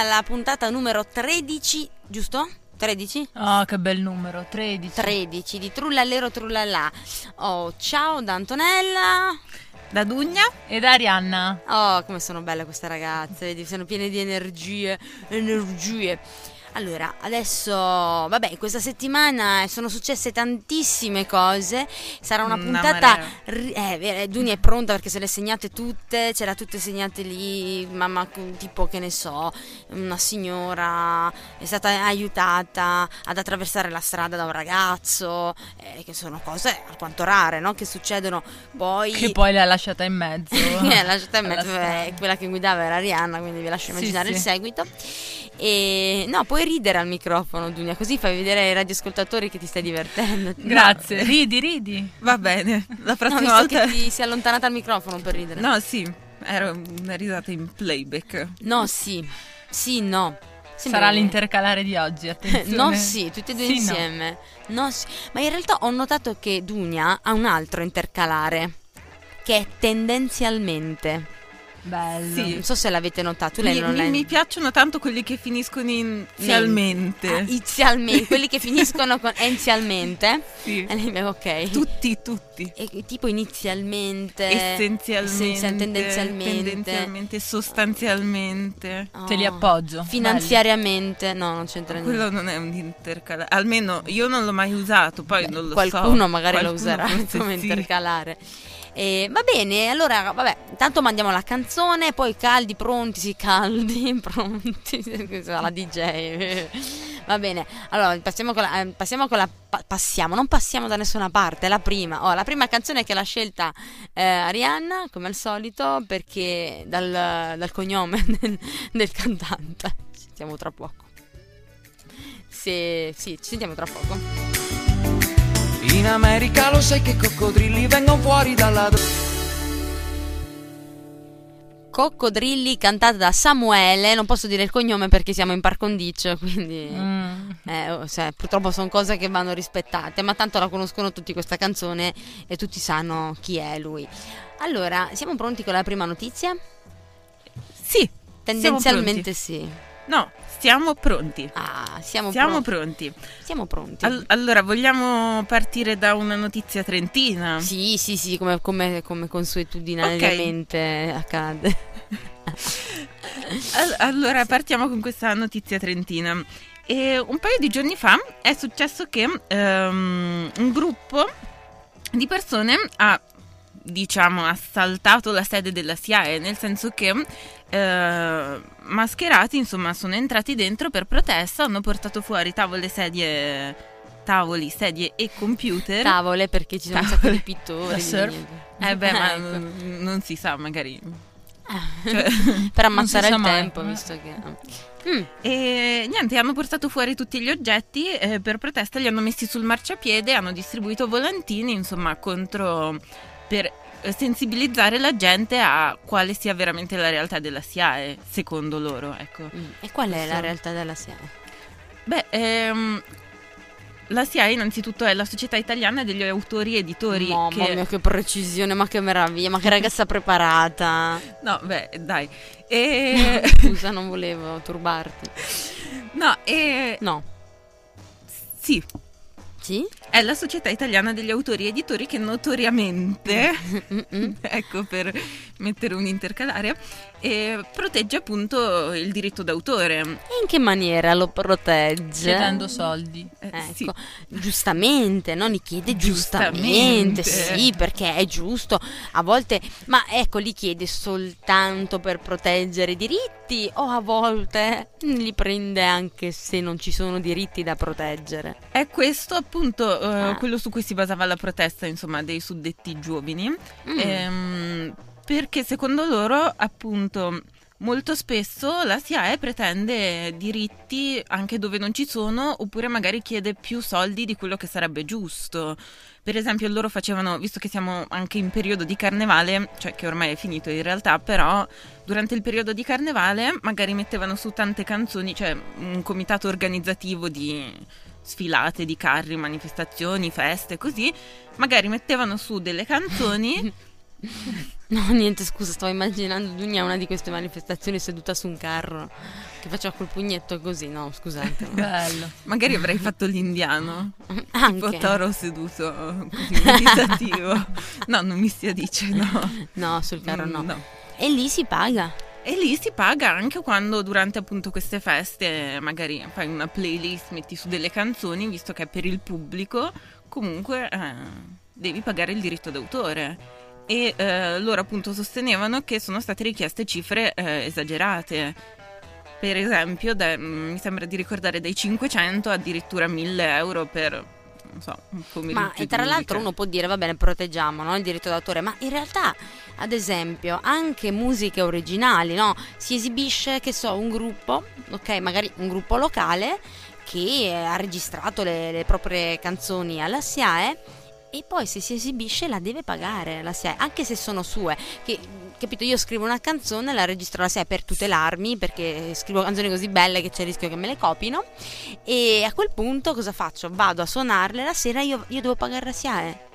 alla puntata numero 13, giusto? 13? Oh, che bel numero, 13. 13 di Trullallero Trullallà. Oh, ciao da Antonella. Da Dugna e da Arianna. Oh, come sono belle queste ragazze, vedi, sono piene di energie, energie. Allora, adesso, vabbè, questa settimana sono successe tantissime cose. Sarà una puntata. Ri- eh, Dunia è pronta perché se le segnate tutte, ce le ha tutte segnate lì. Mamma, tipo che ne so, una signora è stata aiutata ad attraversare la strada da un ragazzo, eh, che sono cose alquanto rare, no? Che succedono poi. Che poi l'ha lasciata in mezzo. l'ha lasciata in mezzo, eh, quella che guidava era Arianna, quindi vi lascio immaginare sì, il sì. seguito. E no, puoi ridere al microfono, Dunia, così fai vedere ai radioascoltatori che ti stai divertendo. Grazie. No. Ridi, ridi. Va bene. La prossima no, volta che ti sei allontanata al microfono per ridere. No, sì, era una risata in playback. No, sì. Sì, no. Sembra Sarà l'intercalare di oggi, attenzione. no, sì, tutti e due sì, insieme. No. no, sì. Ma in realtà ho notato che Dunia ha un altro intercalare che è tendenzialmente Bello. Sì. Non so se l'avete notato. Lei mi, non mi, è... mi piacciono tanto quelli che finiscono inizialmente. Ah, inizialmente, quelli che finiscono con inizialmente. Sì. E ok. Tutti, tutti. E, tipo inizialmente. Essenzialmente. Essenzial, tendenzialmente. Tendenzialmente, sostanzialmente. Oh. Te li appoggio. Finanziariamente. Belli. No, non c'entra niente. Quello non è un intercalare. Almeno io non l'ho mai usato, poi Beh, non lo qualcuno so. Qualcuno magari qualcuno lo userà come sì. intercalare. E va bene, allora, vabbè, intanto mandiamo la canzone, poi caldi, pronti, sì, caldi, pronti, la DJ. Va bene, allora passiamo con la, eh, passiamo con la passiamo, non passiamo da nessuna parte, la prima. Oh, la prima canzone che l'ha scelta eh, Arianna, come al solito, perché dal, dal cognome del, del cantante. Ci sentiamo tra poco. Se, sì, ci sentiamo tra poco. In America lo sai che coccodrilli vengono fuori dalla... Coccodrilli cantata da Samuele, non posso dire il cognome perché siamo in par condicio, quindi mm. eh, oh, cioè, purtroppo sono cose che vanno rispettate, ma tanto la conoscono tutti questa canzone e tutti sanno chi è lui. Allora, siamo pronti con la prima notizia? Sì, tendenzialmente sì. No, siamo pronti. Ah, siamo, siamo pronti. pronti. Siamo pronti. All- allora, vogliamo partire da una notizia trentina? Sì, sì, sì, come, come, come consuetudinariamente okay. accade. allora, partiamo con questa notizia trentina. E un paio di giorni fa è successo che um, un gruppo di persone ha diciamo assaltato la sede della SIAE, nel senso che eh, mascherati insomma sono entrati dentro per protesta, hanno portato fuori tavole, sedie, tavoli, sedie e computer. Tavole perché ci sono tavole. un sacco di pittori. Eh beh, ma ecco. non, non si sa magari. Cioè, per ammazzare il tempo, mai. visto che... Mm. E niente, hanno portato fuori tutti gli oggetti eh, per protesta, li hanno messi sul marciapiede, hanno distribuito volantini, insomma, contro per sensibilizzare la gente a quale sia veramente la realtà della SIAE, secondo loro. Ecco. Mm. E qual è la realtà della SIAE? Beh, ehm, la SIAE innanzitutto è la Società Italiana degli Autori Editori. Mamma che... mia, che precisione, ma che meraviglia, ma che ragazza preparata. No, beh, dai. E... Scusa, non volevo turbarti. No, e... No. Sì, sì? È la Società Italiana degli Autori e Editori che notoriamente, ecco per mettere un intercalare, eh, protegge appunto il diritto d'autore. E in che maniera lo protegge? Chiedendo soldi. Eh, ecco, sì. giustamente, no? Li chiede giustamente, giustamente, sì, perché è giusto. A volte, ma ecco, li chiede soltanto per proteggere i diritti o a volte li prende anche se non ci sono diritti da proteggere. È questo appunto uh, ah. quello su cui si basava la protesta, insomma, dei suddetti giovani. Mm. Ehm, perché secondo loro, appunto, molto spesso la SIAE pretende diritti anche dove non ci sono, oppure magari chiede più soldi di quello che sarebbe giusto. Per esempio, loro facevano, visto che siamo anche in periodo di carnevale, cioè che ormai è finito in realtà, però durante il periodo di carnevale magari mettevano su tante canzoni, cioè un comitato organizzativo di sfilate di carri, manifestazioni, feste, così, magari mettevano su delle canzoni No, niente, scusa, stavo immaginando Dunia una di queste manifestazioni seduta su un carro che faceva quel pugnetto così, no, scusate. no. Bello. Magari avrei fatto l'indiano. Tipo Anche. toro seduto così meditativo. no, non mi stia dicendo. No, sul carro no. Mm, no. E lì si paga. E lì si paga anche quando durante appunto queste feste magari fai una playlist, metti su delle canzoni, visto che è per il pubblico, comunque eh, devi pagare il diritto d'autore. E eh, loro appunto sostenevano che sono state richieste cifre eh, esagerate. Per esempio, da- mm, mi sembra di ricordare dai 500 addirittura 1000 euro per, non so, un pomeriggio Ma e tra l'altro uno può dire, va bene, proteggiamo no, il diritto d'autore, ma in realtà, ad esempio, anche musiche originali, no? Si esibisce, che so, un gruppo, ok, magari un gruppo locale che ha registrato le, le proprie canzoni alla SIAE e poi se si esibisce la deve pagare la SIAE, anche se sono sue. Che, capito, io scrivo una canzone, la registro alla SIAE per tutelarmi, perché scrivo canzoni così belle che c'è il rischio che me le copino. E a quel punto cosa faccio? Vado a suonarle la sera, io, io devo pagare la SIAE.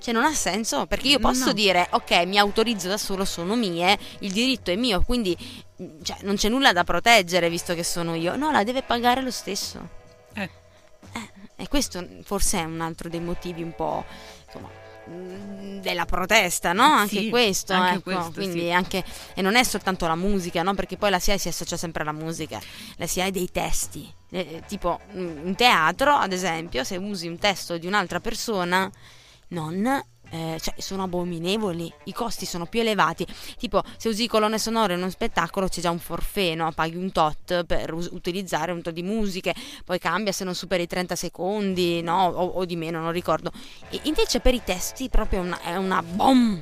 Cioè non ha senso, perché io posso No. dire ok, mi autorizzo da solo, sono mie, il diritto è mio, quindi cioè, non c'è nulla da proteggere visto che sono io. No, la deve pagare lo stesso. Eh. E questo forse è un altro dei motivi un po' insomma, della protesta, no? Anche Sì, questo, anche ecco. questo, quindi sì. anche e non è soltanto la musica, no? Perché poi la SIAE si associa sempre alla musica, la SIAE dei testi. Eh, tipo mh, in teatro, ad esempio, se usi un testo di un'altra persona, non eh, cioè sono abominevoli, i costi sono più elevati. Tipo, se usi colonne sonore in uno spettacolo c'è già un forfè, no? Paghi un tot per us- utilizzare un tot di musiche, poi cambia se non superi i 30 secondi, no? O, o di meno, non ricordo. E invece per i testi proprio una, è una bom,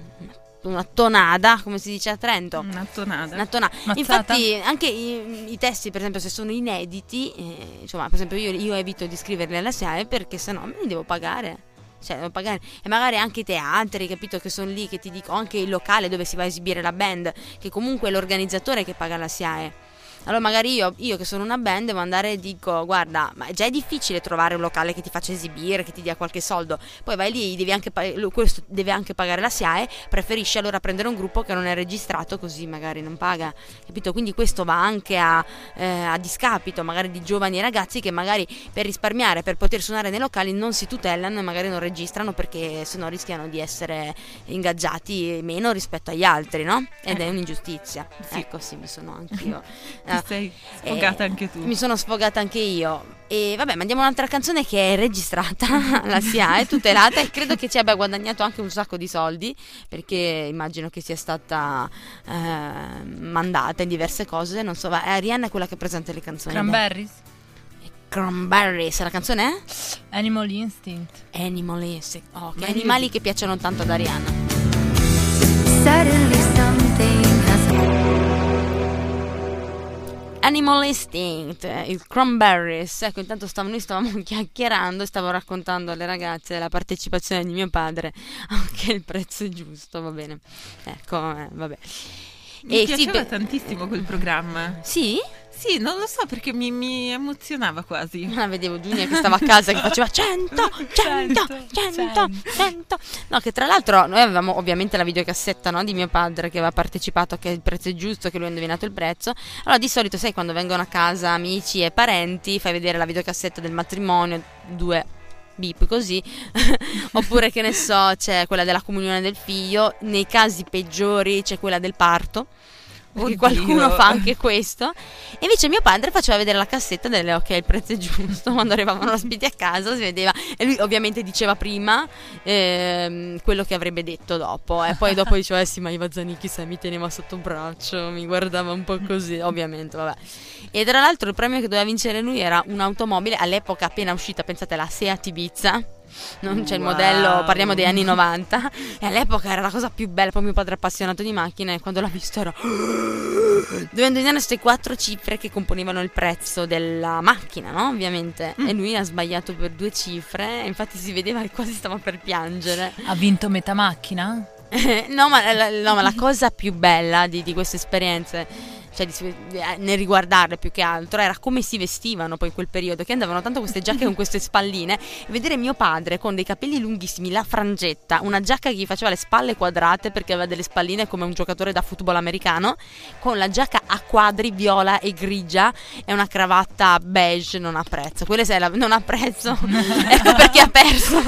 una tonada, come si dice a Trento. Una tonada. Una tona- Mazzata? Infatti, anche i, i testi, per esempio, se sono inediti, eh, insomma, per esempio, io, io evito di scriverli alla SIAE perché sennò me li devo pagare. Cioè, devo pagare. E magari anche i teatri, capito, che sono lì, che ti dico, anche il locale dove si va a esibire la band, che comunque è l'organizzatore che paga la SIAE. Allora magari io, io che sono una band devo andare e dico guarda ma già è difficile trovare un locale che ti faccia esibire, che ti dia qualche soldo, poi vai lì, devi anche, questo deve anche pagare la SIAE, preferisci allora prendere un gruppo che non è registrato così magari non paga, capito? Quindi questo va anche a, eh, a discapito magari di giovani ragazzi che magari per risparmiare, per poter suonare nei locali non si tutelano e magari non registrano perché sennò rischiano di essere ingaggiati meno rispetto agli altri, no? Ed è Ecco. un'ingiustizia. Sì. Ecco sì, mi sono anch'io. Ti sei sfogata Eh, anche tu. Mi sono sfogata anche io. E vabbè, mandiamo un'altra canzone che è registrata, la SIA è tutelata e credo che ci abbia guadagnato anche un sacco di soldi perché immagino che sia stata eh, mandata in diverse cose. Non so, va- eh, Rihanna è quella che presenta le canzoni. Cranberries? Cranberries, la canzone è? Animal Instinct. Animal Instinct. Oh, che Ma animali che piacciono tanto ad Arianna. Suddenly Animal Instinct, il Cranberries. Ecco, intanto stav- noi stavamo chiacchierando e stavo raccontando alle ragazze della partecipazione di mio padre. Anche il prezzo è giusto, va bene. Ecco, eh, vabbè. Mi E sì, piaceva beh- tantissimo quel programma. Sì? Sì, non lo so perché mi, mi emozionava quasi. Ah, vedevo Giulia che stava a casa che faceva 100, 100, 100, 100. No, che tra l'altro noi avevamo ovviamente la videocassetta no, di mio padre che aveva partecipato, che il prezzo è giusto, che lui ha indovinato il prezzo. Allora di solito, sai, quando vengono a casa amici e parenti, fai vedere la videocassetta del matrimonio, due bip così oppure che ne so c'è quella della comunione del figlio nei casi peggiori c'è quella del parto perché Oddio. qualcuno fa anche questo. E invece mio padre faceva vedere la cassetta delle ok il prezzo è giusto quando arrivavano ospiti a casa si vedeva e lui ovviamente diceva prima ehm, quello che avrebbe detto dopo e poi dopo diceva eh sì ma Iva Zanicchi sai mi teneva sotto braccio mi guardava un po' così ovviamente vabbè. E tra l'altro il premio che doveva vincere lui era un'automobile all'epoca appena uscita pensate la Seat Ibiza non c'è il Wow. modello, parliamo degli anni 90 e all'epoca era la cosa più bella, poi mio padre è appassionato di macchine e quando l'ha visto era dovendo indovinare queste quattro cifre che componevano il prezzo della macchina, no? Ovviamente. E lui ha sbagliato per due cifre, infatti si vedeva che quasi stava per piangere. Ha vinto metà macchina? no, ma la, no, ma la cosa più bella di, di queste esperienze, cioè di, eh, nel riguardarle più che altro, era come si vestivano poi in quel periodo, che andavano tanto queste giacche con queste spalline, e vedere mio padre con dei capelli lunghissimi, la frangetta, una giacca che gli faceva le spalle quadrate perché aveva delle spalline come un giocatore da football americano, con la giacca a quadri viola e grigia e una cravatta beige, non apprezzo. Quelle se la, non apprezzo, ecco perché ha perso.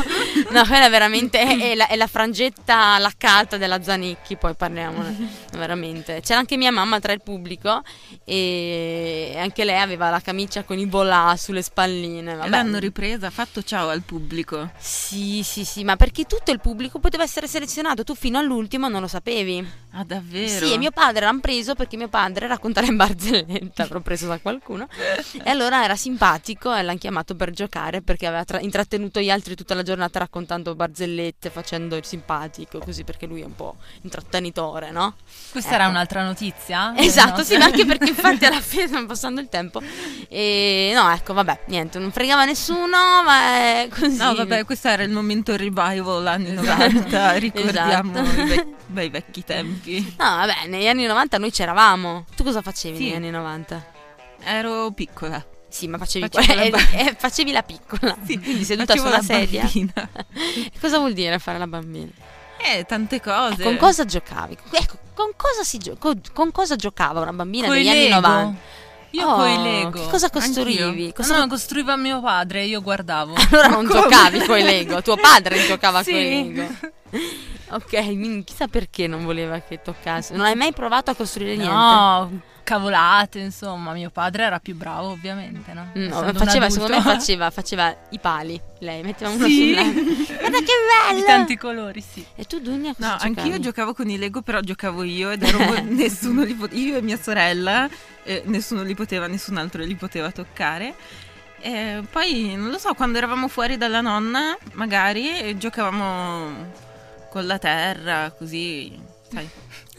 No, quella veramente è, è, la, è la frangetta laccata della Zanicchi, poi parliamone, veramente. C'era anche mia mamma tra il pubblico e anche lei aveva la camicia con i volà sulle spalline. Vabbè. L'hanno ripresa, ha fatto ciao al pubblico. Sì, sì, sì, ma perché tutto il pubblico poteva essere selezionato, tu fino all'ultimo non lo sapevi. Ah, davvero? Sì, e mio padre l'hanno preso perché mio padre raccontava in barzelletta, avrò preso da qualcuno. E allora era simpatico e l'hanno chiamato per giocare perché aveva tra- intrattenuto gli altri tutta la giornata raccontando barzellette, facendo il simpatico, così perché lui è un po' intrattenitore, no? Questa era un'altra notizia? Esatto, No. Sì, ma anche perché infatti alla fine stanno passando il tempo. E no, ecco, vabbè, niente, non fregava nessuno, ma è così. No, vabbè, questo era il momento revival anni Esatto. 90, ricordiamo Esatto. i vec- bei vecchi tempi. No, vabbè, negli anni 90 noi c'eravamo. Tu cosa facevi Sì. negli anni 90? Ero piccola. Sì, ma facevi, Facevo la eh, ba- eh, facevi la piccola. Sì, Quindi seduta sulla la sedia. bambina. cosa vuol dire fare la bambina? Eh, tante cose. Con cosa giocavi? Ecco, con cosa, si gio- con, con cosa giocava una bambina Coi negli anni Lego. 90? Io Oh, coi Lego. Che cosa costruivi? Cosa- No, costruiva mio padre, io guardavo. Allora non come? giocavi con i Lego, tuo padre giocava Sì. con i Lego. Ok, chissà perché non voleva che toccasse. Non hai mai provato a costruire niente? No, cavolate, insomma. Mio padre era più bravo, ovviamente, no? No, Essendo un faceva, secondo me faceva, faceva i pali. Lei metteva uno Sì. sulla. Guarda che bello! Di tanti colori, sì. E tu Dunia cosa No, giocavi? anch'io giocavo con i Lego, però giocavo io ed ero nessuno li poteva, io e mia sorella, eh, nessuno li poteva, nessun altro li poteva toccare. E poi, non lo so, quando eravamo fuori dalla nonna, magari giocavamo con la terra, così, sai.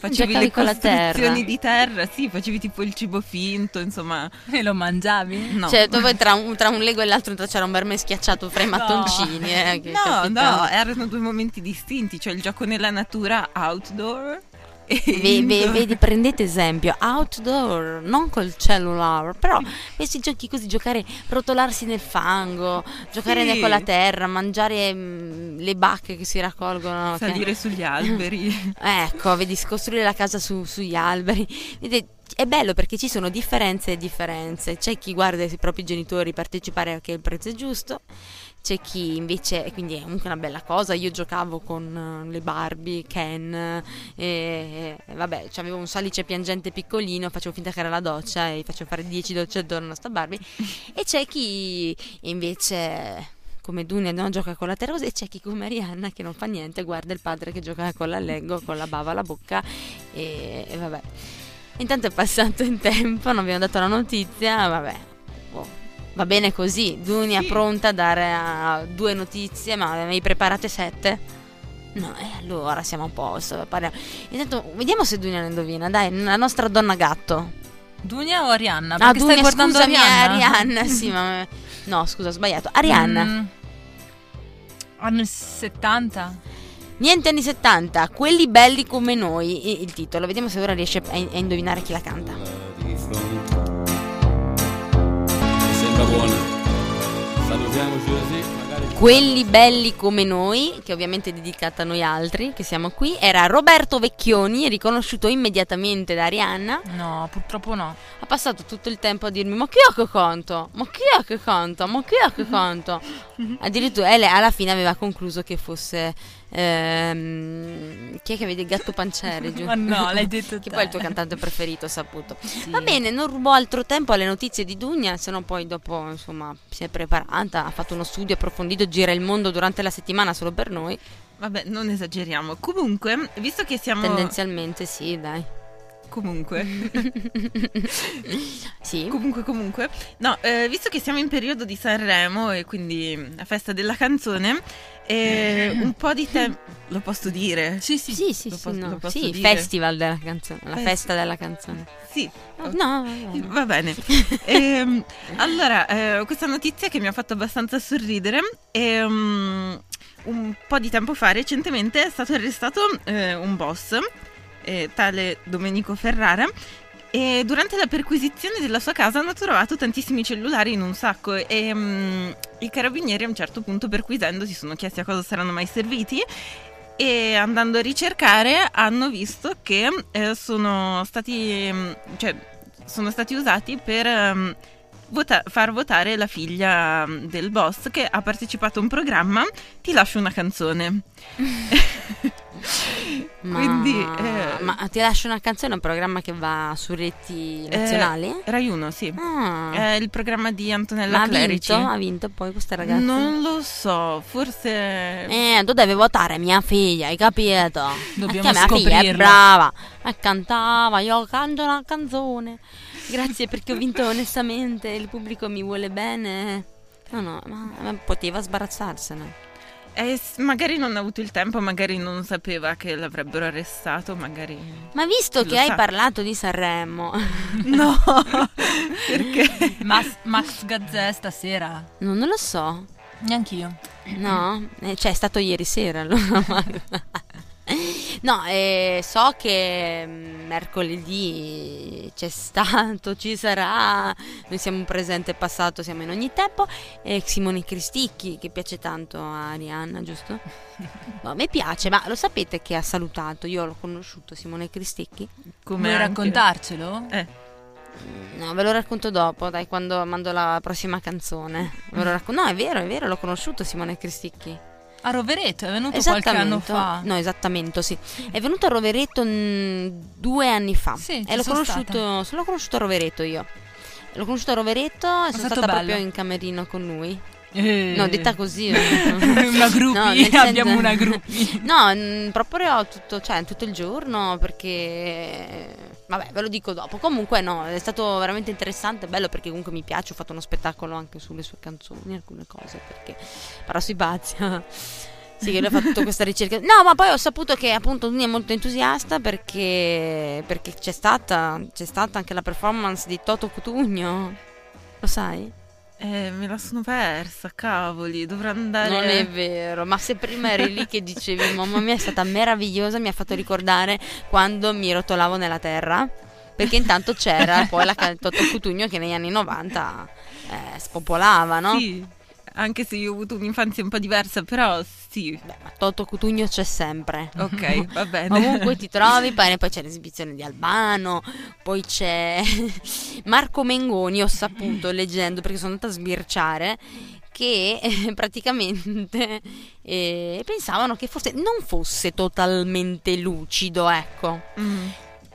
Facevi Giocavi le con la terra? costruzioni di terra, sì, facevi tipo il cibo finto, insomma. E lo mangiavi? No. Cioè, dove tra un, tra un Lego e l'altro c'era un verme schiacciato fra i No. mattoncini. Eh, che No, no, erano due momenti distinti, cioè il gioco nella natura outdoor Ve- ve- vedi, prendete esempio, outdoor, non col cellulare, però questi giochi così, giocare, rotolarsi nel fango, giocare Sì. con la terra, mangiare mm, le bacche che si raccolgono. che- salire sugli alberi. Ecco, vedi, costruire la casa su- sugli alberi. Vedi, è bello perché ci sono differenze e differenze. C'è chi guarda i propri genitori partecipare perché il prezzo è giusto. C'è chi invece, quindi è comunque una bella cosa. Io giocavo con eh, le Barbie, Ken, e, e vabbè, avevo un salice piangente piccolino, facevo finta che era la doccia e facevo fare 10 docce attorno a sta Barbie. e c'è chi invece come Dunia non gioca con la terra così, e c'è chi come Arianna che non fa niente, guarda il padre che gioca con la Lego, con la bava alla bocca e, e vabbè. Intanto è passato il tempo, non abbiamo dato la notizia, vabbè. boh, Va bene così, Dunia Sì. pronta a dare a due notizie, ma ne hai preparate sette? No, e allora siamo a posto. parliamo. Intanto vediamo se Dunia ne indovina. Dai, la nostra donna gatto. Dunia o Arianna? Ah, Perché Dunia, stai guardando scusami, Arianna? è Arianna. sì, ma no, scusa, ho sbagliato. Arianna. Mm, anni 70? Niente anni 70, quelli belli come noi. Il titolo, vediamo se ora riesce a, a indovinare chi la canta. sembra buona. Salutiamoci così, magari. Quelli belli come noi, che ovviamente è dedicata a noi altri che siamo qui, era Roberto Vecchioni, riconosciuto immediatamente da Arianna. No, purtroppo no. Ha passato tutto il tempo a dirmi: Ma chi è che canta? Ma chi è che canta? Ma chi è che canta? Addirittura alla fine aveva concluso che fosse. Ehm, chi è che vede il gatto panciere? giù? Ma no, l'hai detto Che te. poi è il tuo cantante preferito, ho saputo. Sì. Va bene, non rubo altro tempo alle notizie di Dunia, se no poi dopo, insomma, si è preparata, ha fatto uno studio approfondito, gira il mondo durante la settimana solo per noi. Vabbè, non esageriamo. Comunque, visto che siamo Tendenzialmente sì, dai. comunque sì. Comunque, comunque, no, eh, visto che siamo in periodo di Sanremo e quindi la festa della canzone, eh, un po' di tempo. Lo posso dire? Sì, sì. Sì, sì, Lo sì, posso- no. lo posso Sì, dire? festival della canzone, la Festi- festa della canzone. Sì. No, no, vabbè. Va bene. Ehm, allora, eh, questa notizia che mi ha fatto abbastanza sorridere. ehm, un po' di tempo fa, recentemente, è stato arrestato eh, un boss, eh, tale Domenico Ferrara, E durante la perquisizione della sua casa hanno trovato tantissimi cellulari in un sacco e mm, i carabinieri a un certo punto perquisendo si sono chiesti a cosa saranno mai serviti e andando a ricercare hanno visto che eh, sono stati mm, cioè, sono stati usati per ehm, vota- far votare la figlia del boss che ha partecipato a un programma Ti lascio una canzone. Ma, Quindi, eh, ma ti lascio una canzone, un programma che va su reti nazionali? Eh, Rai 1, sì. Ah. È il programma di Antonella Ma ha Clerici. vinto? Ha vinto poi questa ragazza? Non lo so, forse... Eh, tu devi votare mia figlia, hai capito? Dobbiamo Perché mia figlia è scoprirlo. brava. E cantava, io canto una canzone. Grazie perché ho vinto onestamente, il pubblico mi vuole bene. No, no, ma, ma poteva sbarazzarsene. Eh, magari non ha avuto il tempo, magari non sapeva che l'avrebbero arrestato, magari... Ma visto che hai sa? parlato di Sanremo, No, perché... Max, Max Gazzè stasera? no, non lo so. Neanch'io. No, Eh, cioè è stato ieri sera allora. No, eh, so che mm, mercoledì c'è stato, ci sarà, noi siamo presente e passato, siamo in ogni tempo, e Simone Cristicchi che piace tanto a Arianna, giusto? No, a me piace, ma lo sapete che ha salutato? Io l'ho conosciuto Simone Cristicchi? Come Vuoi raccontarcelo? Eh, No, ve lo racconto dopo, dai, quando mando la prossima canzone. Ve lo raccon- no, è vero, è vero, l'ho conosciuto Simone Cristicchi. A Rovereto, è venuto qualche anno fa. No, esattamente, sì. È venuto a Rovereto mm, due anni fa. Sì, e l'ho conosciuto, l'ho conosciuto a Rovereto io. L'ho conosciuto a Rovereto e sono stata bello. proprio in camerino con lui. Eh. No, detta così. una gruppi, No, abbiamo una gruppi. No, proprio tutto, cioè, tutto il giorno perché... Vabbè, ve lo dico dopo. Comunque no, è stato veramente interessante, bello perché comunque mi piace, ho fatto uno spettacolo anche sulle sue canzoni, alcune cose, perché parla sui pazzi. Sì, che lui ha fatto questa ricerca. No, ma poi ho saputo che appunto lui è molto entusiasta perché, perché c'è, stata, c'è stata anche la performance di Toto Cutugno. Lo sai? Eh, me la sono persa, cavoli, dovrò andare... Non è vero, ma se prima eri lì che dicevi mamma mia è stata meravigliosa, mi ha fatto ricordare quando mi rotolavo nella terra, perché intanto c'era poi la Toto Cutugno che negli anni 90 eh, spopolava, no? Sì, anche se io ho avuto un'infanzia un po' diversa, però sì. Beh, ma Toto Cutugno c'è sempre. Ok, va bene. Ovunque ti trovi, poi, poi c'è l'esibizione di Albano, poi c'è Marco Mengoni, ho saputo leggendo perché sono andata a sbirciare che eh, praticamente eh, pensavano che forse non fosse totalmente lucido, ecco. Mm.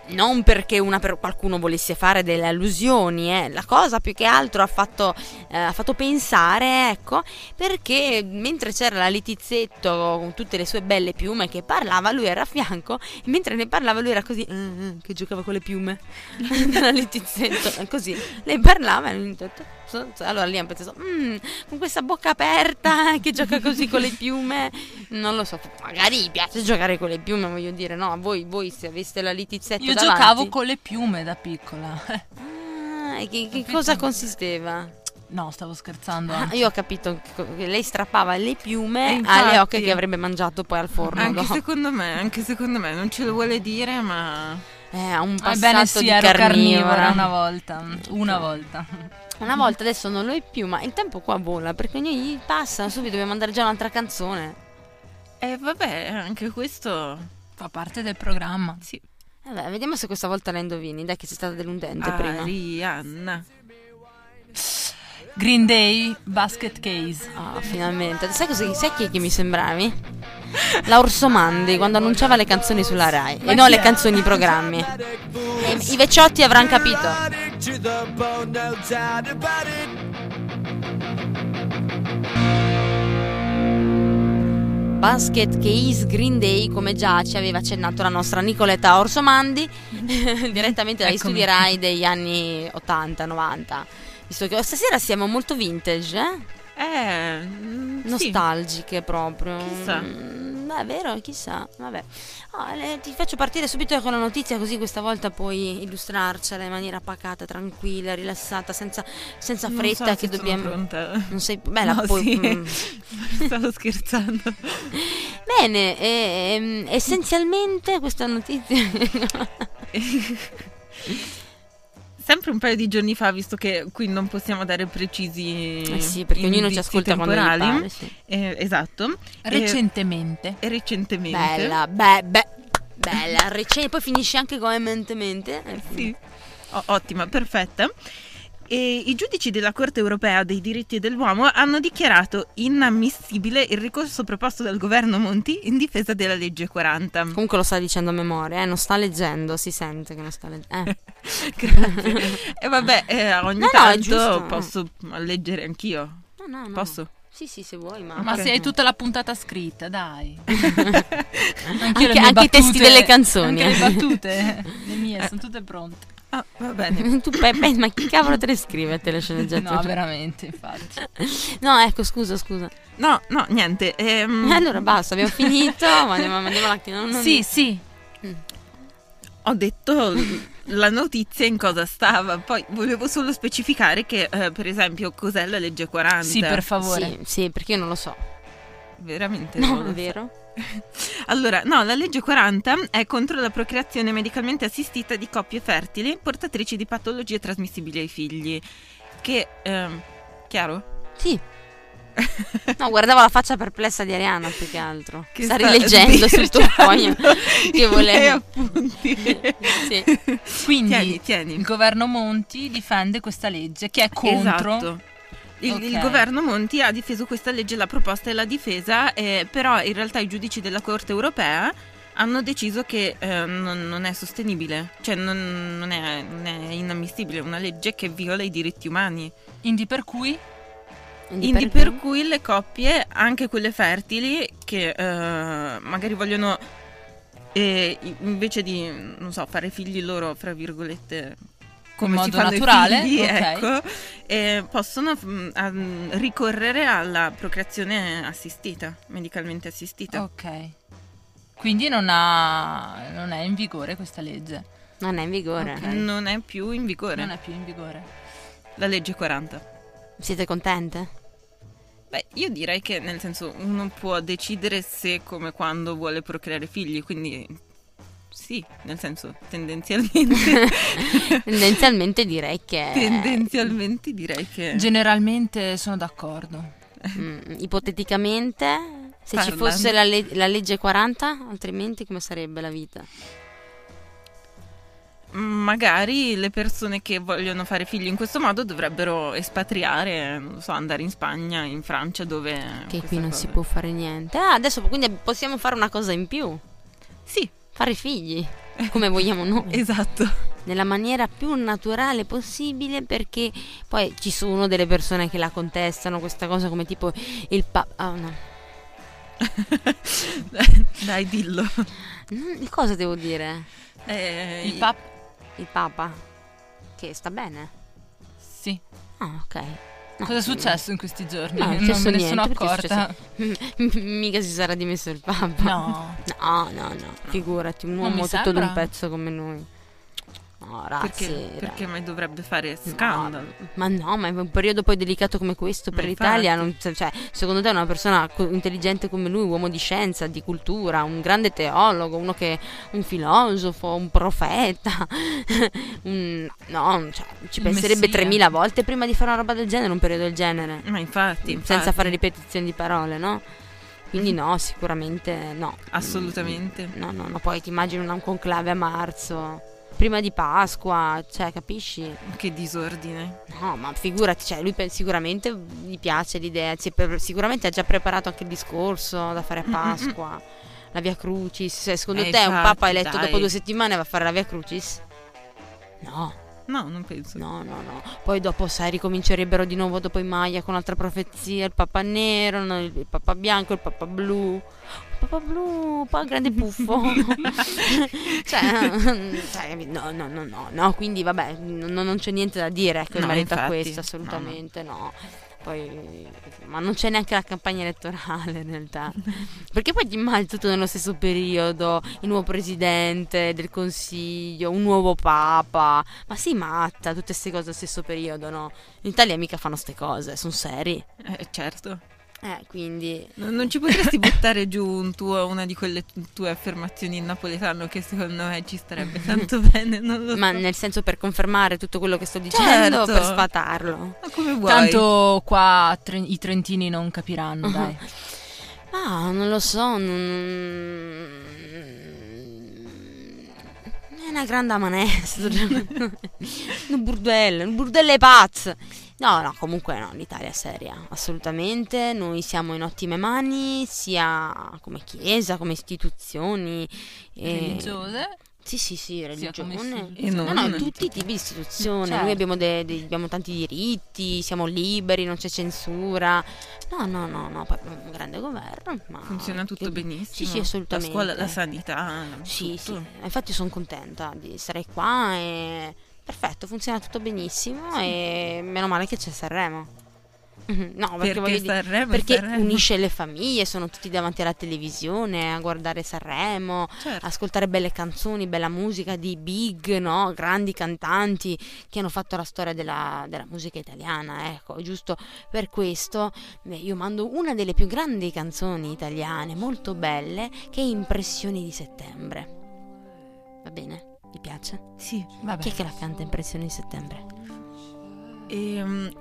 Non perché una per qualcuno volesse fare delle allusioni, eh. la cosa più che altro ha fatto, eh, ha fatto pensare, ecco, perché mentre c'era la Litizzetto con tutte le sue belle piume che parlava, lui era a fianco, e mentre ne parlava lui era così, eh, che giocava con le piume della Litizzetto, così, lei parlava e detto, allora lì hanno pensato, "Mm, con questa bocca aperta che gioca così con le piume, non lo so, magari gli piace giocare con le piume, voglio dire, no, voi, voi se aveste la Litizzetto Io davanti- giocavo con le piume da piccola. Ah, e che, che cosa consisteva? No, stavo scherzando. Ah, io ho capito che lei strappava le E piume infatti- alle oche che avrebbe mangiato poi al forno. Anche dopo. secondo me, anche secondo me, non ce lo vuole dire, ma... Eh, ha un passato Ebbene sì, di ero carnivora. carnivora una volta. Una volta. Una volta, adesso non lo è più, ma il tempo qua vola perché ogni passa, subito dobbiamo mandare già un'altra canzone. Eh vabbè, anche questo... Fa parte del programma. Sì. Vabbè, vediamo se questa volta la indovini. Dai, che sei stata deludente prima. Arianna. Green Day, Basket Case. Ah, finalmente. Sai, cosa, sai chi è che mi sembravi? La Orsomandi quando annunciava le canzoni sulla Rai. Ma e non chi le è? canzoni, i programmi. E I vecchiotti avranno capito. Basket Case Green Day, come già ci aveva accennato la nostra Nicoletta Orsomandi, direttamente dagli Eccomi. studi Rai degli anni 80-90. Visto che stasera siamo molto vintage, eh? Eh, mm, sì. nostalgiche proprio. Chissà. Mm, Beh, è vero, chissà. Vabbè. Oh, le- ti faccio partire subito con la notizia, così questa volta puoi illustrarcela in maniera pacata, tranquilla, rilassata, senza, senza Non fretta so che dobbiamo. pronta. Non sei. Beh, la No, puoi- sì. mm. Stavo scherzando. Bene, ehm, essenzialmente questa notizia. sempre un paio di giorni fa, visto che qui non possiamo dare precisi Eh sì, perché ognuno ci ascolta quando gli temporali. pare, sì. Eh, esatto. Recentemente. E recentemente. Bella, be- be- bella, recente, poi finisce anche come mentemente. Eh, Sì. O- ottima, perfetta. E I giudici della Corte europea dei diritti dell'uomo hanno dichiarato inammissibile il ricorso proposto dal governo Monti in difesa della legge 40. Comunque lo sta dicendo a memoria, eh, non sta leggendo, si sente che non sta leggendo. Eh. Grazie. E vabbè, eh, ogni No, no, tanto giusto. posso leggere anch'io. No, no, no. Posso? Sì, sì, se vuoi, ma... Ma Ok. se hai tutta la puntata scritta, dai. Anche- anche i testi delle canzoni, Anche le eh. battute, le mie, sono tutte pronte. Ah, va bene. tu Peppe, ma chi cavolo te le scrive a te le sceneggiature? No, veramente, infatti. No, ecco, scusa, scusa. No, no, niente. ehm, Allora basta, abbiamo finito, ma andiamo, andiamo alla... non- non- Sì, sì. ho detto la notizia in cosa stava. Poi volevo solo specificare che, eh, per esempio, cos'è la legge 40. Sì, per favore. Sì, sì, perché io non lo so. Veramente non vero? Allora, no, la legge 40 è contro la procreazione medicalmente assistita di coppie fertili portatrici di patologie trasmissibili ai figli. Che, ehm, chiaro? Sì. No, guardavo la faccia perplessa di Ariana più che altro. Che sta sta rileggendo sul tuo foglio che volevo. appunti. Sì. Quindi Tieni, il tieni. governo Monti difende questa legge che è contro. Esatto. Il, il Ok. governo Monti ha difeso questa legge, l'ha proposta e l'ha difesa, eh, però in realtà i giudici della Corte europea hanno deciso che eh, non, non è sostenibile, cioè non, non è, non è inammissibile, è una legge che viola i diritti umani. Quindi per cui Quindi per cui le coppie, anche quelle fertili, che eh, magari vogliono, eh, invece di, non so, fare figli loro, fra virgolette, come In si modo naturale, figli, ok. ecco, eh, possono mm, a- ricorrere alla procreazione assistita, medicalmente assistita. Ok. Quindi non, ha, non è in vigore questa legge. Non è in vigore. Ok. Non è più in vigore Non è più in vigore. la legge 40. Siete contente? Beh, io direi che nel senso uno può decidere se come quando vuole procreare figli, quindi sì, nel senso tendenzialmente Tendenzialmente direi che tendenzialmente direi che Generalmente sono d'accordo. mm, ipoteticamente se ci Parlando. fosse la, le- la legge 40, altrimenti come sarebbe la vita? magari le persone che vogliono fare figli in questo modo dovrebbero espatriare, non so, andare in Spagna, in Francia dove Che qui non cosa- si può fare niente. Ah, adesso quindi possiamo fare una cosa in più, Sì, fare figli, come vogliamo noi. esatto. nella maniera più naturale possibile perché poi ci sono delle persone che la contestano questa cosa come tipo il papa ah no Dai, dillo. Cosa devo dire Eh, Il pap... il papa che sta bene Sì. ah ok Cosa è successo in questi giorni? No, non non me ne sono accorta. mica si sarà dimesso il papa No. no no no figurati un uomo tutto d'un sembra. pezzo come noi no razzi perché, perché mai dovrebbe fare No, scandalo? ma no, ma in un periodo poi delicato come questo per Ma l'Italia, infatti. non- cioè, secondo te una persona co- intelligente come lui, uomo di scienza, di cultura, un grande teologo, uno che un filosofo, un profeta, un- no, cioè, ci penserebbe messia. 3000 volte prima di fare una roba del genere, un periodo del genere, Ma infatti, senza infatti, fare ripetizioni di parole, no? Quindi no, sicuramente no. assolutamente. No, no, no, poi ti immagini un conclave a marzo, prima di Pasqua, cioè, capisci? Che disordine. No, ma figurati, cioè, lui pe- sicuramente gli piace l'idea, si è pre- sicuramente ha già preparato anche il discorso da fare a Pasqua, la Via Crucis. Se secondo Eh, te un infatti, papa eletto dai. dopo due settimane va a fare la Via Crucis? No, No, non penso. no, no, no. Poi dopo, sai, ricomincerebbero di nuovo dopo i Maya con altra profezia, il papa nero, il papa bianco, il papa blu. Il papa blu, il grande puffo. cioè, cioè, no, no, no, no, no, quindi vabbè, non, non c'è niente da dire ecco, in No, merito a questo, no, assolutamente no. Poi, ma non c'è neanche la campagna elettorale in realtà. Perché poi ti immagini tutto nello stesso periodo, il nuovo presidente del consiglio, un nuovo papa. Ma si matta, tutte queste cose allo stesso periodo, no? In Italia mica fanno ste cose, sono seri. Eh, certo. Eh, quindi... Non, non ci potresti buttare giù un tuo- una di quelle tu- tue affermazioni in napoletano che secondo me ci starebbe tanto bene, non lo Ma so. nel senso per confermare tutto quello che sto dicendo o Certo. per sfatarlo? Ma come vuoi? Tanto qua tre- i trentini non capiranno, dai. Ah, non lo so, non... È una grande amanessa. un burdello, un burdello pazzo. No, no, comunque no, l'Italia è seria, assolutamente. Noi siamo in ottime mani, sia come chiesa, come istituzioni. e- Religiose. Sì, sì, sì, religione. sì. E No, non. no, tutti i tipi di istituzioni. Certo. Noi abbiamo, de- de- abbiamo tanti diritti, siamo liberi, non c'è censura. No, no, no, no, poi abbiamo un grande governo. Ma Funziona tutto che- benissimo. Sì, sì, assolutamente. La scuola, la sanità. Sì, sì, tutto. infatti sono contenta di essere qua e perfetto, funziona tutto benissimo e meno male che c'è Sanremo. Mhm, No, perché, Perché Sanremo perché Sanremo. unisce le famiglie, sono tutti davanti alla televisione a guardare Sanremo, Certo. ascoltare belle canzoni, bella musica di big, no? grandi cantanti che hanno fatto la storia della, della musica italiana. Ecco, giusto per questo io mando una delle più grandi canzoni italiane, molto belle, che è Impressioni di settembre. Va bene? Vi piace? Sì. Vabbè. Chi è che la canta Impressioni di settembre? Ehm,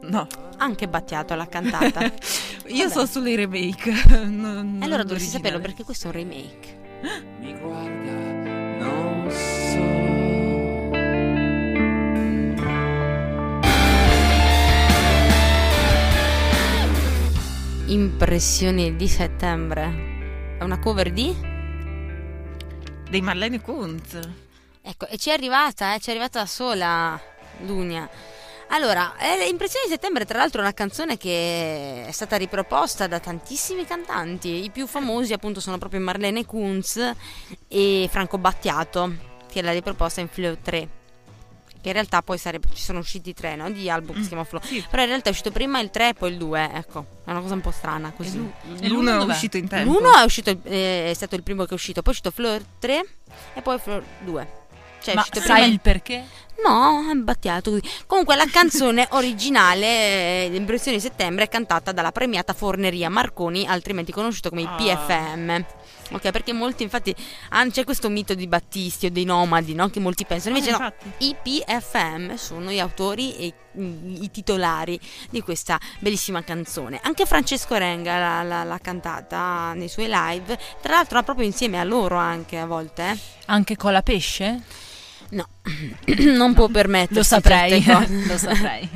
No, Anche Battiato l'ha cantata. io Vabbè. so i remake. non- allora dovresti saperlo perché questo è un remake. mi guarda, non so. Impressioni di settembre. È una cover di? Dei Marlene Kunz. Ecco, e ci è arrivata, eh, ci è arrivata sola Lunia. Allora, Impressioni di settembre, tra l'altro, è una canzone che è stata riproposta da tantissimi cantanti. I più famosi, appunto, sono proprio Marlene Kunz e Franco Battiato, che l'ha riproposta in Flow 3. Che in realtà poi sarebbe, ci sono usciti tre, no? Di album che si chiama Flow. sì. Però in realtà è uscito prima il 3 e poi il 2, ecco. È una cosa un po' strana così. E L'uno l'uno è uscito in tempo. L'uno è uscito, eh, è stato il primo che è uscito, poi è uscito Floor 3 e poi Floor 2. Cioè, è Ma sai prima il perché? No, è battiato così. Comunque la canzone originale eh, di Impressioni di settembre è cantata dalla premiata Forneria Marconi, altrimenti conosciuto come i Ah. PFM. Ok, perché molti infatti ah, c'è questo mito di Battisti o dei nomadi, no? Che molti pensano. Invece Ah, no, i PFM sono gli autori e mm, i titolari di questa bellissima canzone. Anche Francesco Renga l'ha, cantata nei suoi live, tra l'altro proprio insieme a loro anche a volte. eh. Anche cola pesce? No, non può permettersi Lo saprei, lo saprei.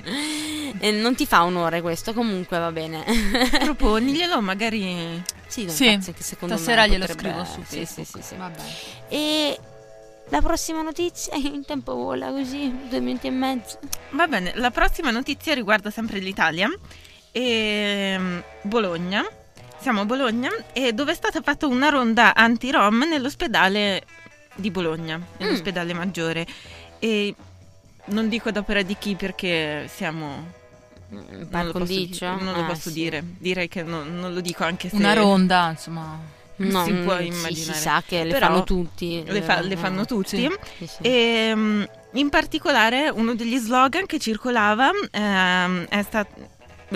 Eh, non ti fa onore questo, comunque va bene. Proponiglielo, magari. sì, Sì, cazzo, che secondo Stasera me glielo potrebbe- scrivo su sì, sì, Facebook. sì, sì. Vabbè. E la prossima notizia in tempo vola così, due minuti e mezzo. Va bene, la prossima notizia riguarda sempre l'Italia e mm, Bologna. Siamo a Bologna e dove è stata fatta una ronda anti-rom nell'ospedale di Bologna, nell'ospedale maggiore. E non dico ad opera di chi perché siamo... Mm, Non lo posso, non lo Eh, posso sì. dire, direi che non, non lo dico anche se... Una ronda, insomma. No, si può mm, sì, immaginare. si sa che le Però fanno tutti. Le, fa- le Eh, fanno tutti. sì. sì. E mm, in particolare uno degli slogan che circolava ehm, è stato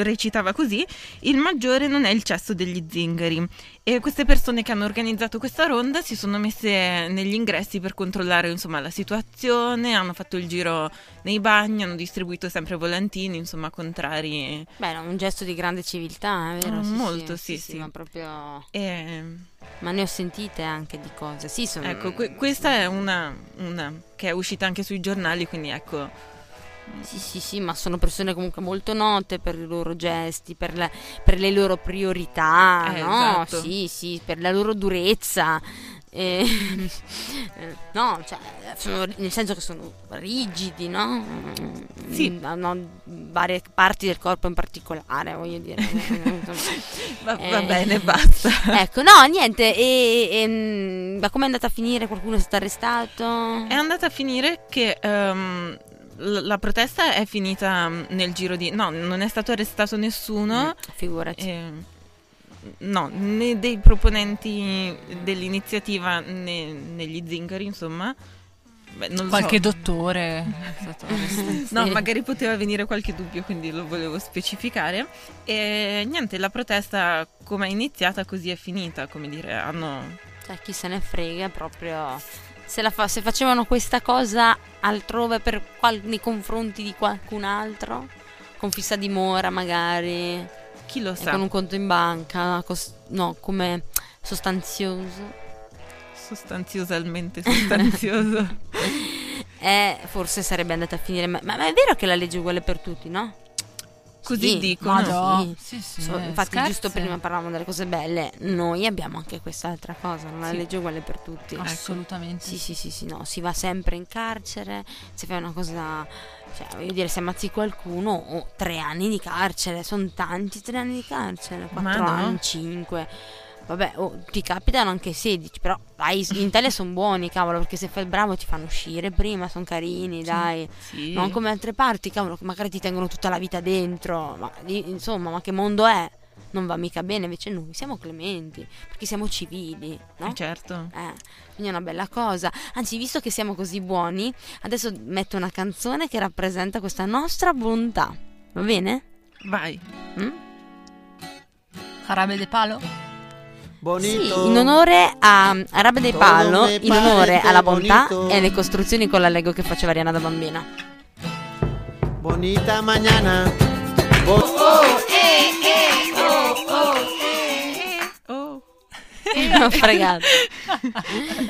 recitava così il maggiore non è il cesso degli zingari e queste persone che hanno organizzato questa ronda si sono messe negli ingressi per controllare insomma la situazione hanno fatto il giro nei bagni hanno distribuito sempre volantini insomma contrari Beh, no, un gesto di grande civiltà, è vero? Ah, Sì, molto, sì, sì. Ma proprio... e Ma ne ho sentite anche di cose. Sì, sono... ecco que- questa è una, una che è uscita anche sui giornali quindi ecco Sì, sì, sì, ma sono persone comunque molto note per i loro gesti, per, la- per le loro priorità, Eh, no? esatto. Sì, sì, per la loro durezza. Eh, no, cioè, sono- nel senso che sono rigidi, no? Mm, Sì. Hanno varie parti del corpo in particolare, voglio dire. va, Eh. va bene basta ecco, no, niente. E, e, mm, ma com'è andata a finire? Qualcuno è stato arrestato? È andata a finire che l- la protesta è finita mm, nel giro di... No, non è stato arrestato nessuno. Mm, Figurati. eh, no, né dei proponenti dell'iniziativa né negli zingari, insomma. Beh, Qualche so. dottore. No, Sì. magari poteva venire qualche dubbio, quindi lo volevo specificare. E niente, la protesta come è iniziata così è finita, come dire, hanno... Cioè, chi se ne frega proprio. Se, la fa- se facevano questa cosa altrove per nei confronti di qualcun altro, con fissa dimora magari, Chi lo sa? con un conto in banca, cos- no, come sostanzioso, Sostanziosamente sostanzioso. eh, forse sarebbe andata a finire. Ma, ma è vero che la legge è uguale per tutti, no? Così Sì, dicono. Sì. Sì, sì, So- eh, infatti, scherzi. giusto prima parlavamo delle cose belle, noi abbiamo anche quest'altra cosa, Sì. legge uguale per tutti. Assolutamente. Sì, sì, sì, sì, no, si va sempre in carcere, se fai una cosa, cioè, voglio dire, se ammazzi qualcuno, oh, tre anni di carcere, sono tanti tre anni di carcere, quattro no. anni, cinque. Vabbè, oh, ti capitano anche 16, però dai, in Italia sono buoni, cavolo, perché se fai il bravo ti fanno uscire prima, sono carini, dai. Sì. Non come altre parti, cavolo, magari ti tengono tutta la vita dentro. Ma insomma, ma che mondo è? Non va mica bene, invece noi siamo clementi, perché siamo civili, no? Eh, certo. Eh, quindi è una bella cosa. Anzi, visto che siamo così buoni, adesso metto una canzone che rappresenta questa nostra bontà. Va bene? Vai. Mm? Jarabe de palo? Bonito. Sì, in onore a Arabe dei Palo, in onore alla bontà bonito. e alle costruzioni con la Lego che faceva Ariana da bambina. Bonita mañana. Bo- Oh. Ho fregato.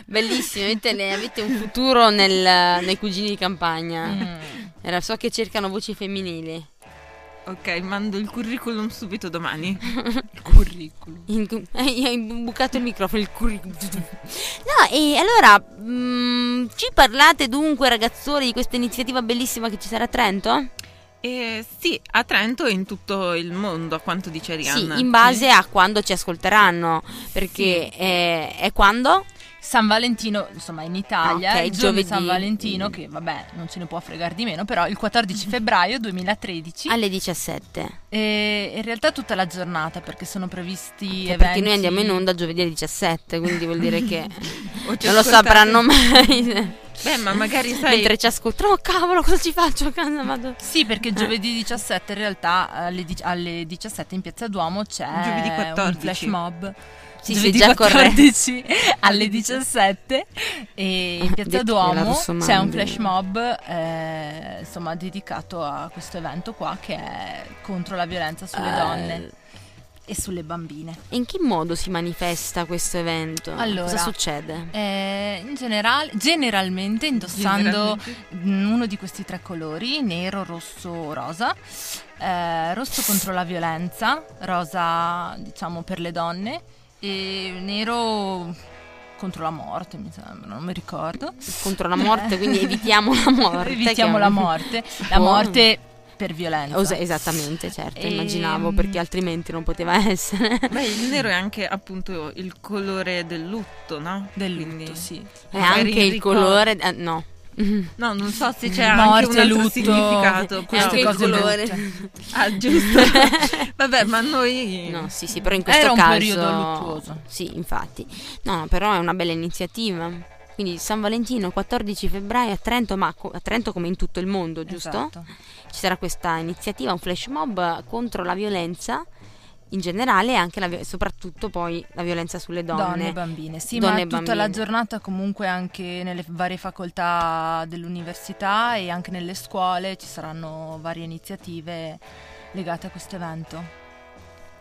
Bellissimo, avete, avete un futuro nel- nei cugini di campagna. Mm. Era, so che cercano voci femminili. Ok, mando il curriculum subito domani. Curriculum. In- eh, hai bucato il microfono, il curriculum. No, e allora mm, ci parlate dunque, ragazzoli, di questa iniziativa bellissima che ci sarà a Trento? E sì, a Trento e in tutto il mondo, a quanto dice Rihanna. Sì, in base a quando ci ascolteranno, perché eh, è quando? San Valentino, insomma, in Italia, Ah, ok, il giorno di giovedì. San Valentino, che vabbè, non ce ne può fregare di meno, però il 14 febbraio 2013. Alle 17. E in realtà tutta la giornata, perché sono previsti Cioè, eventi. perché noi andiamo in onda giovedì alle 17, quindi vuol dire che non lo sapranno mai. Beh, ma magari sai... Mentre ci ascoltano, oh cavolo, cosa ci faccio a casa? Vado. Sì, perché giovedì 17 in realtà alle, alle 17 in Piazza Duomo c'è Giovedì un 14. flash mob. Sì, giovedì già 14 alle 17 e in Piazza che la Duomo c'è un flash mob eh, insomma dedicato a questo evento qua che è contro la violenza sulle Eh, donne e sulle bambine. E in che modo si manifesta questo evento? Allora, cosa succede? Eh, in generale, generalmente indossando Generalmente. uno di questi tre colori, nero, rosso, rosa. Eh, rosso contro la violenza, rosa diciamo per le donne e nero contro la morte, mi sembra, non mi ricordo. Contro la morte, quindi evitiamo la morte. Evitiamo la morte, la morte per violenza. Os- esattamente, certo, Ehm, immaginavo perché altrimenti non poteva essere. Beh, il nero è anche appunto il colore del lutto, no? Del Quindi- lutto, sì. È anche il ricordo- colore. eh, no. No, non so se c'è Morte, anche un altro lutto, significato. Il cose colore. Ah, giusto. Vabbè, ma noi... No, sì, sì, però in questo Era un caso. periodo luttuoso. Sì, infatti. No, però è una bella iniziativa. Quindi San Valentino, 14 febbraio a Trento, ma a Trento come in tutto il mondo, giusto? Esatto. Ci sarà questa iniziativa, un flash mob contro la violenza in generale e anche la soprattutto poi la violenza sulle donne. Donne e bambine, sì, Donne ma tutta la bambine. giornata comunque anche nelle varie facoltà dell'università e anche nelle scuole ci saranno varie iniziative legate a questo evento.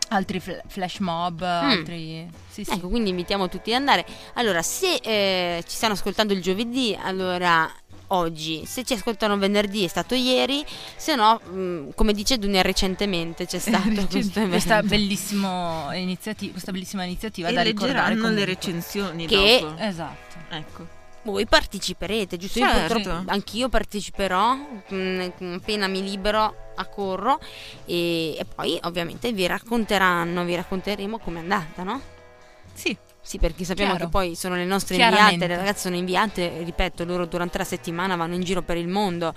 Altri fl- flash mob, altri... Sì, sì. Ecco, quindi invitiamo tutti ad andare. Allora, se eh, ci stanno ascoltando il giovedì, allora oggi, se ci ascoltano venerdì è stato ieri, se no, mh, come dice Dunia recentemente c'è stato questo evento. questa, bellissimo iniziativa, questa bellissima iniziativa E da ricordare leggeranno le recensioni Che- dopo. Esatto. Ecco. Voi parteciperete, giusto? Certo. Io purtroppo anch'io parteciperò, mh, appena mi libero accorro e, e poi ovviamente vi racconteranno, vi racconteremo com'è andata, no? Sì. Sì, perché sappiamo Chiaro. che poi sono le nostre inviate, le ragazze sono inviate, ripeto, loro durante la settimana vanno in giro per il mondo.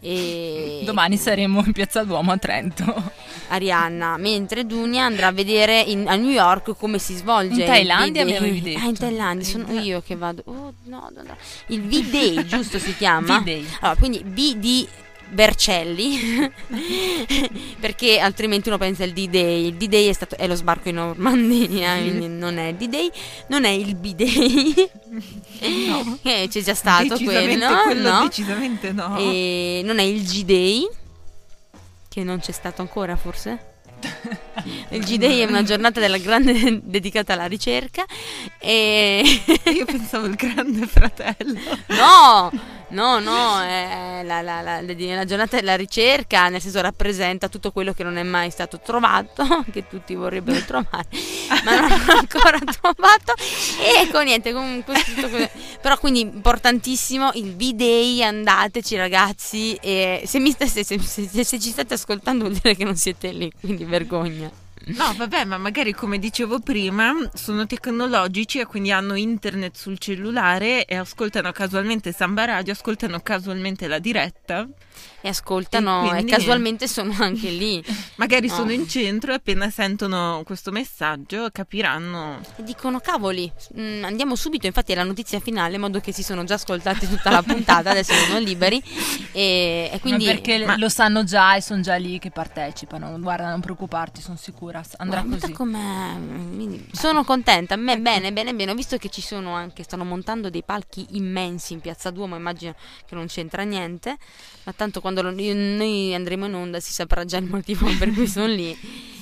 E Domani saremo in Piazza Duomo a Trento. Arianna, mentre Dunia andrà a vedere in- a New York come si svolge. In Thailandia il V-Day. avevi detto. Ah, in Thailandia, sono io che vado. Oh, no, no, no. Il V-Day, giusto si chiama? V-Day. Allora, quindi di Vercelli, perché altrimenti uno pensa al D-Day. Il D-Day è, stato, è lo sbarco in Normandia, quindi non è il D-Day, non è il B-Day. Eh, c'è già stato quello, quello no? decisamente no. E non è il G-Day, che non c'è stato ancora forse. Il G-Day è una giornata della grande dedicata alla ricerca e Io pensavo il grande fratello. no, no, no, è la, la- la- la giornata della ricerca, nel senso rappresenta tutto quello che non è mai stato trovato, che tutti vorrebbero trovare, ma non hanno ancora trovato. E ecco niente, comunque tutto quello- però quindi importantissimo il V-Day, andateci ragazzi, e se, mi sta- se- se- se- se ci state ascoltando vuol dire che non siete lì, quindi vergogna. No, vabbè, ma magari come dicevo prima, sono tecnologici e quindi hanno internet sul cellulare e ascoltano casualmente Samba Radio, ascoltano casualmente la diretta. E ascoltano E e, quindi- casualmente sono anche lì. Magari No. sono in centro e appena sentono questo messaggio capiranno. E dicono cavoli, mm, andiamo subito, infatti è la notizia finale, in modo che si sono già ascoltati tutta la puntata, adesso sono liberi e, e quindi... Ma perché ma- lo sanno già e sono già lì che partecipano. Guarda, non preoccuparti, sono sicura. Andrà Guarda così. com'è, sono contenta, a me bene, bene, bene, ho visto che ci sono anche, stanno montando dei palchi immensi in Piazza Duomo, immagino che non c'entra niente, ma tanto quando lo- noi andremo in onda si saprà già il motivo per cui sono lì.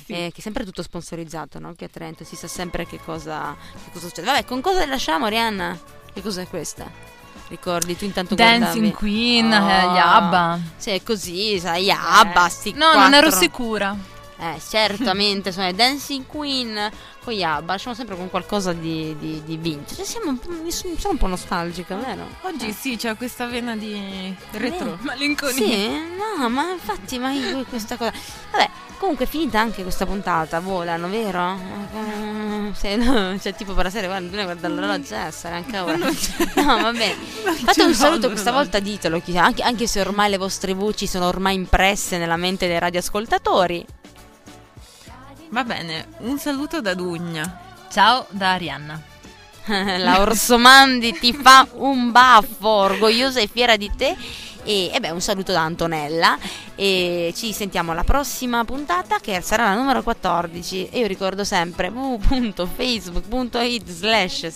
eh, che è sempre tutto sponsorizzato, no? Che a Trento si sa sempre che cosa, che cosa succede. Vabbè, con cosa lasciamo, Rihanna? Che cos'è questa? Ricordi, tu intanto Dancing guardavi. Queen, Ah. eh, gli ABBA. Sì, è così, sai, ABBA, sti No, non ero quattro. sicura. Eh, certamente, sono le Dancing Queen con gli ABBA, lasciamo sempre con qualcosa di, di, di vintage. Cioè, siamo un po', sono un po' nostalgica, vero? Oggi sì, c'è questa vena di retro. Malinconia. Sì, no, ma infatti, ma io questa cosa. Vabbè, comunque è finita anche questa puntata, volano, vero? Eh, Se no, cioè, tipo per la serie, guarda, bisogna guardare l'orologio, eh, sarà anche ora. No, va bene. Fate un saluto, questa volta ditelo, anche, anche se ormai le vostre voci sono ormai impresse nella mente dei radioascoltatori. Va bene, un saluto da Dugna. Ciao da Arianna. La Orsomandi ti fa un baffo, orgogliosa e fiera di te. E, e beh, un saluto da Antonella. E ci sentiamo alla prossima puntata che sarà la numero 14. E io ricordo sempre www.facebook.it slash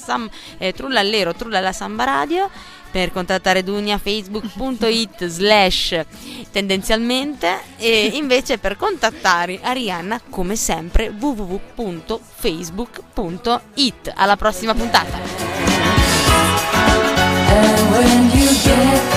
eh, trullallero trullalla samba radio per contattare Dunia facebook.it slash tendenzialmente e invece per contattare Arianna come sempre www.facebook.it alla prossima puntata And when